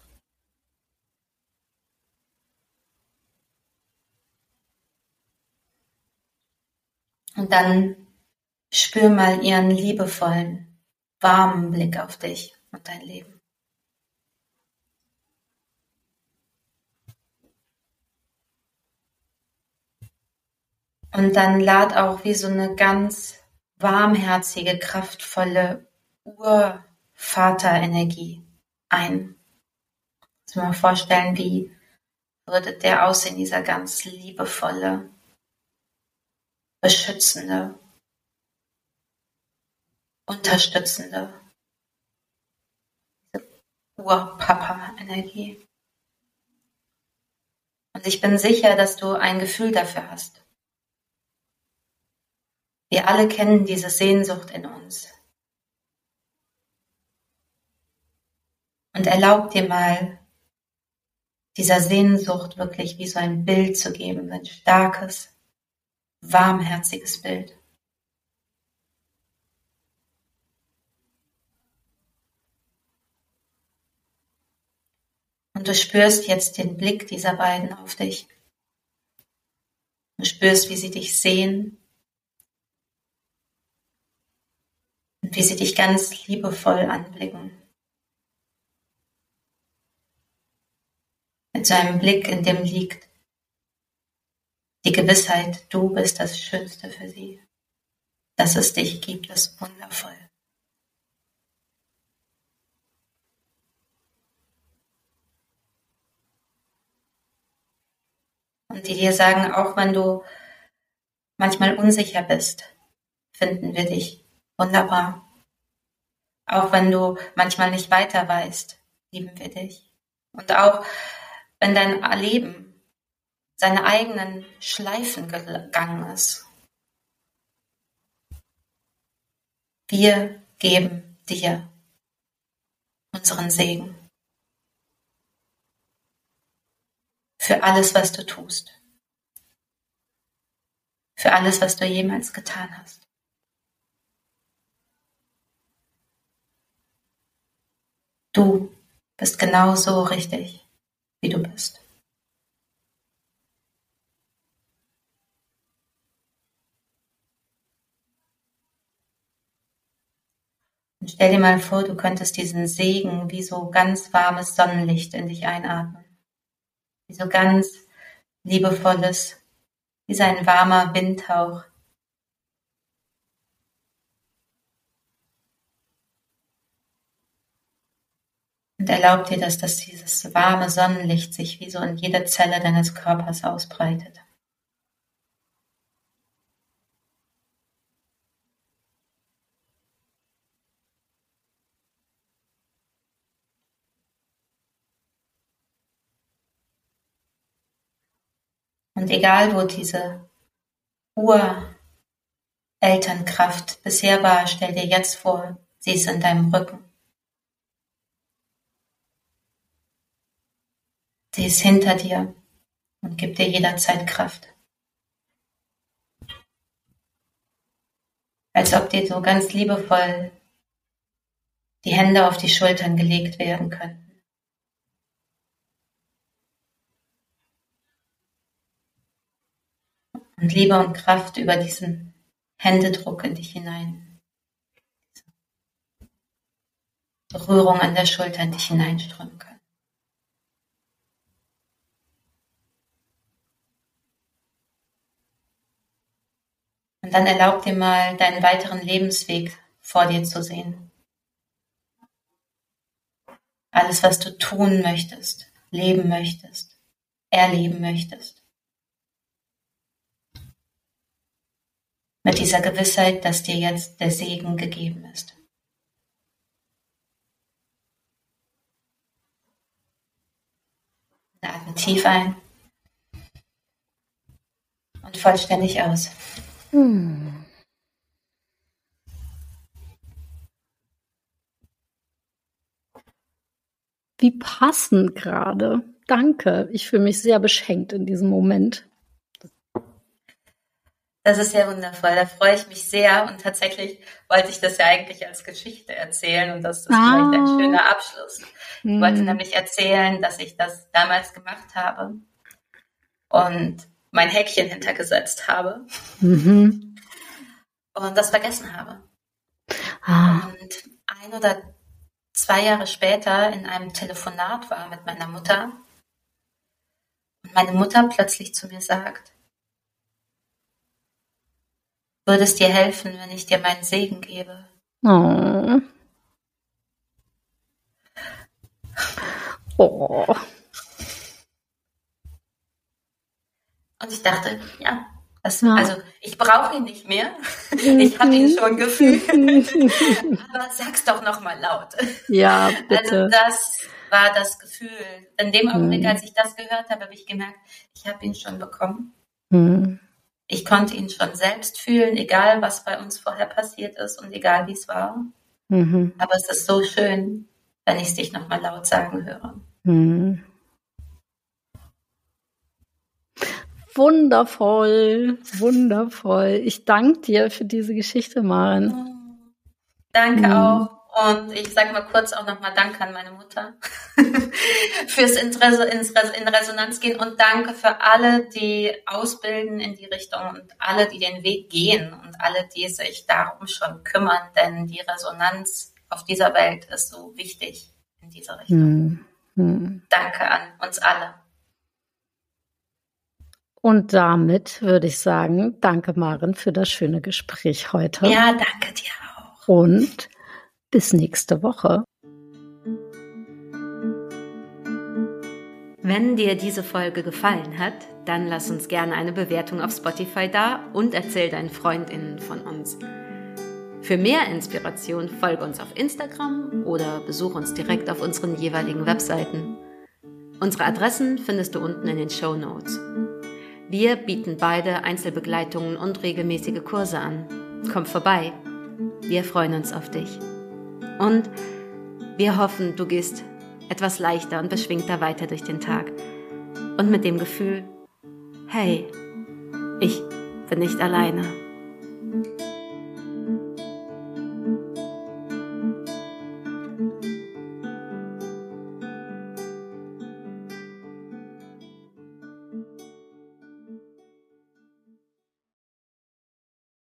Und dann spür mal ihren liebevollen, warmen Blick auf dich und dein Leben. Und dann lad auch wie so eine ganz warmherzige, kraftvolle Urvaterenergie ein. Muss mir vorstellen, wie würde der aussehen, dieser ganz liebevolle, beschützende, unterstützende Urpapa-Energie. Und ich bin sicher, dass du ein Gefühl dafür hast. Wir alle kennen diese Sehnsucht in uns. Und erlaub dir mal, dieser Sehnsucht wirklich wie so ein Bild zu geben, ein starkes, warmherziges Bild. Und du spürst jetzt den Blick dieser beiden auf dich. Du spürst, wie sie dich sehen und wie sie dich ganz liebevoll anblicken. Mit so einem Blick, in dem liegt die Gewissheit, du bist das Schönste für sie. Dass es dich gibt, ist wundervoll. Und die dir sagen, auch wenn du manchmal unsicher bist, finden wir dich Wunderbar. Auch wenn du manchmal nicht weiter weißt, lieben wir dich. Und auch wenn dein Leben seine eigenen Schleifen gegangen ist. Wir geben dir unseren Segen. Für alles, was du tust. Für alles, was du jemals getan hast. Du bist genau so richtig, wie du bist. Und stell dir mal vor, du könntest diesen Segen wie so ganz warmes Sonnenlicht in dich einatmen. Wie so ganz liebevolles, wie so ein warmer Windhauch. Und erlaub dir, dass das, dieses warme Sonnenlicht sich wie so in jede Zelle deines Körpers ausbreitet. Und egal wo diese Urelternkraft bisher war, stell dir jetzt vor, sie ist in deinem Rücken. Sie ist hinter dir und gibt dir jederzeit Kraft. Als ob dir so ganz liebevoll die Hände auf die Schultern gelegt werden können. und Liebe und Kraft über diesen Händedruck in dich hinein. Berührung an der Schulter in dich hineinströmen können. Und dann erlaub dir mal, deinen weiteren Lebensweg vor dir zu sehen. Alles, was du tun möchtest, leben möchtest, erleben möchtest. mit dieser Gewissheit, dass dir jetzt der Segen gegeben ist. Atme tief ein und vollständig aus. Hm. Wie passend gerade. Danke. Ich fühle mich sehr beschenkt in diesem Moment. Das ist ja wundervoll. Da freue ich mich sehr. Und tatsächlich wollte ich das ja eigentlich als Geschichte erzählen. Und das ist ah. vielleicht ein schöner Abschluss. Ich hm. wollte nämlich erzählen, dass ich das damals gemacht habe und mein Häkchen hintergesetzt habe mhm. und das vergessen habe. Ah. Und ein oder zwei Jahre später in einem Telefonat war mit meiner Mutter und meine Mutter plötzlich zu mir sagt, würde es dir helfen, wenn ich dir meinen Segen gebe? Oh. Oh. Und ich dachte, ja, das, ja. also ich brauche ihn nicht mehr. [LAUGHS] Ich habe ihn schon gefühlt. [LAUGHS] Aber sag's doch noch mal laut. Ja, bitte. Also das war das Gefühl. In dem Augenblick, mhm. als ich das gehört habe, habe ich gemerkt, ich habe ihn schon bekommen. Mhm. Ich konnte ihn schon selbst fühlen, egal was bei uns vorher passiert ist und egal wie es war. Mhm. Aber es ist so schön, wenn ich es dich nochmal laut sagen höre. Mhm. Wundervoll, wundervoll. Ich danke dir für diese Geschichte, Maren. Danke mhm. auch. Und ich sage mal kurz auch nochmal Danke an meine Mutter [LAUGHS] fürs Interesse in Resonanz gehen und danke für alle, die ausbilden in die Richtung und alle, die den Weg gehen und alle, die sich darum schon kümmern, denn die Resonanz auf dieser Welt ist so wichtig in dieser Richtung. Hm. Danke an uns alle. Und damit würde ich sagen, danke Maren für das schöne Gespräch heute. Ja, danke dir auch. Und bis nächste Woche. Wenn dir diese Folge gefallen hat, dann lass uns gerne eine Bewertung auf Spotify da und erzähl deinen FreundInnen von uns. Für mehr Inspiration folge uns auf Instagram oder besuch uns direkt auf unseren jeweiligen Webseiten. Unsere Adressen findest du unten in den Show Notes. Wir bieten beide Einzelbegleitungen und regelmäßige Kurse an. Komm vorbei. Wir freuen uns auf dich. Und Wir hoffen, du gehst etwas leichter und beschwingter weiter durch den Tag. Und mit dem Gefühl, hey, ich bin nicht alleine.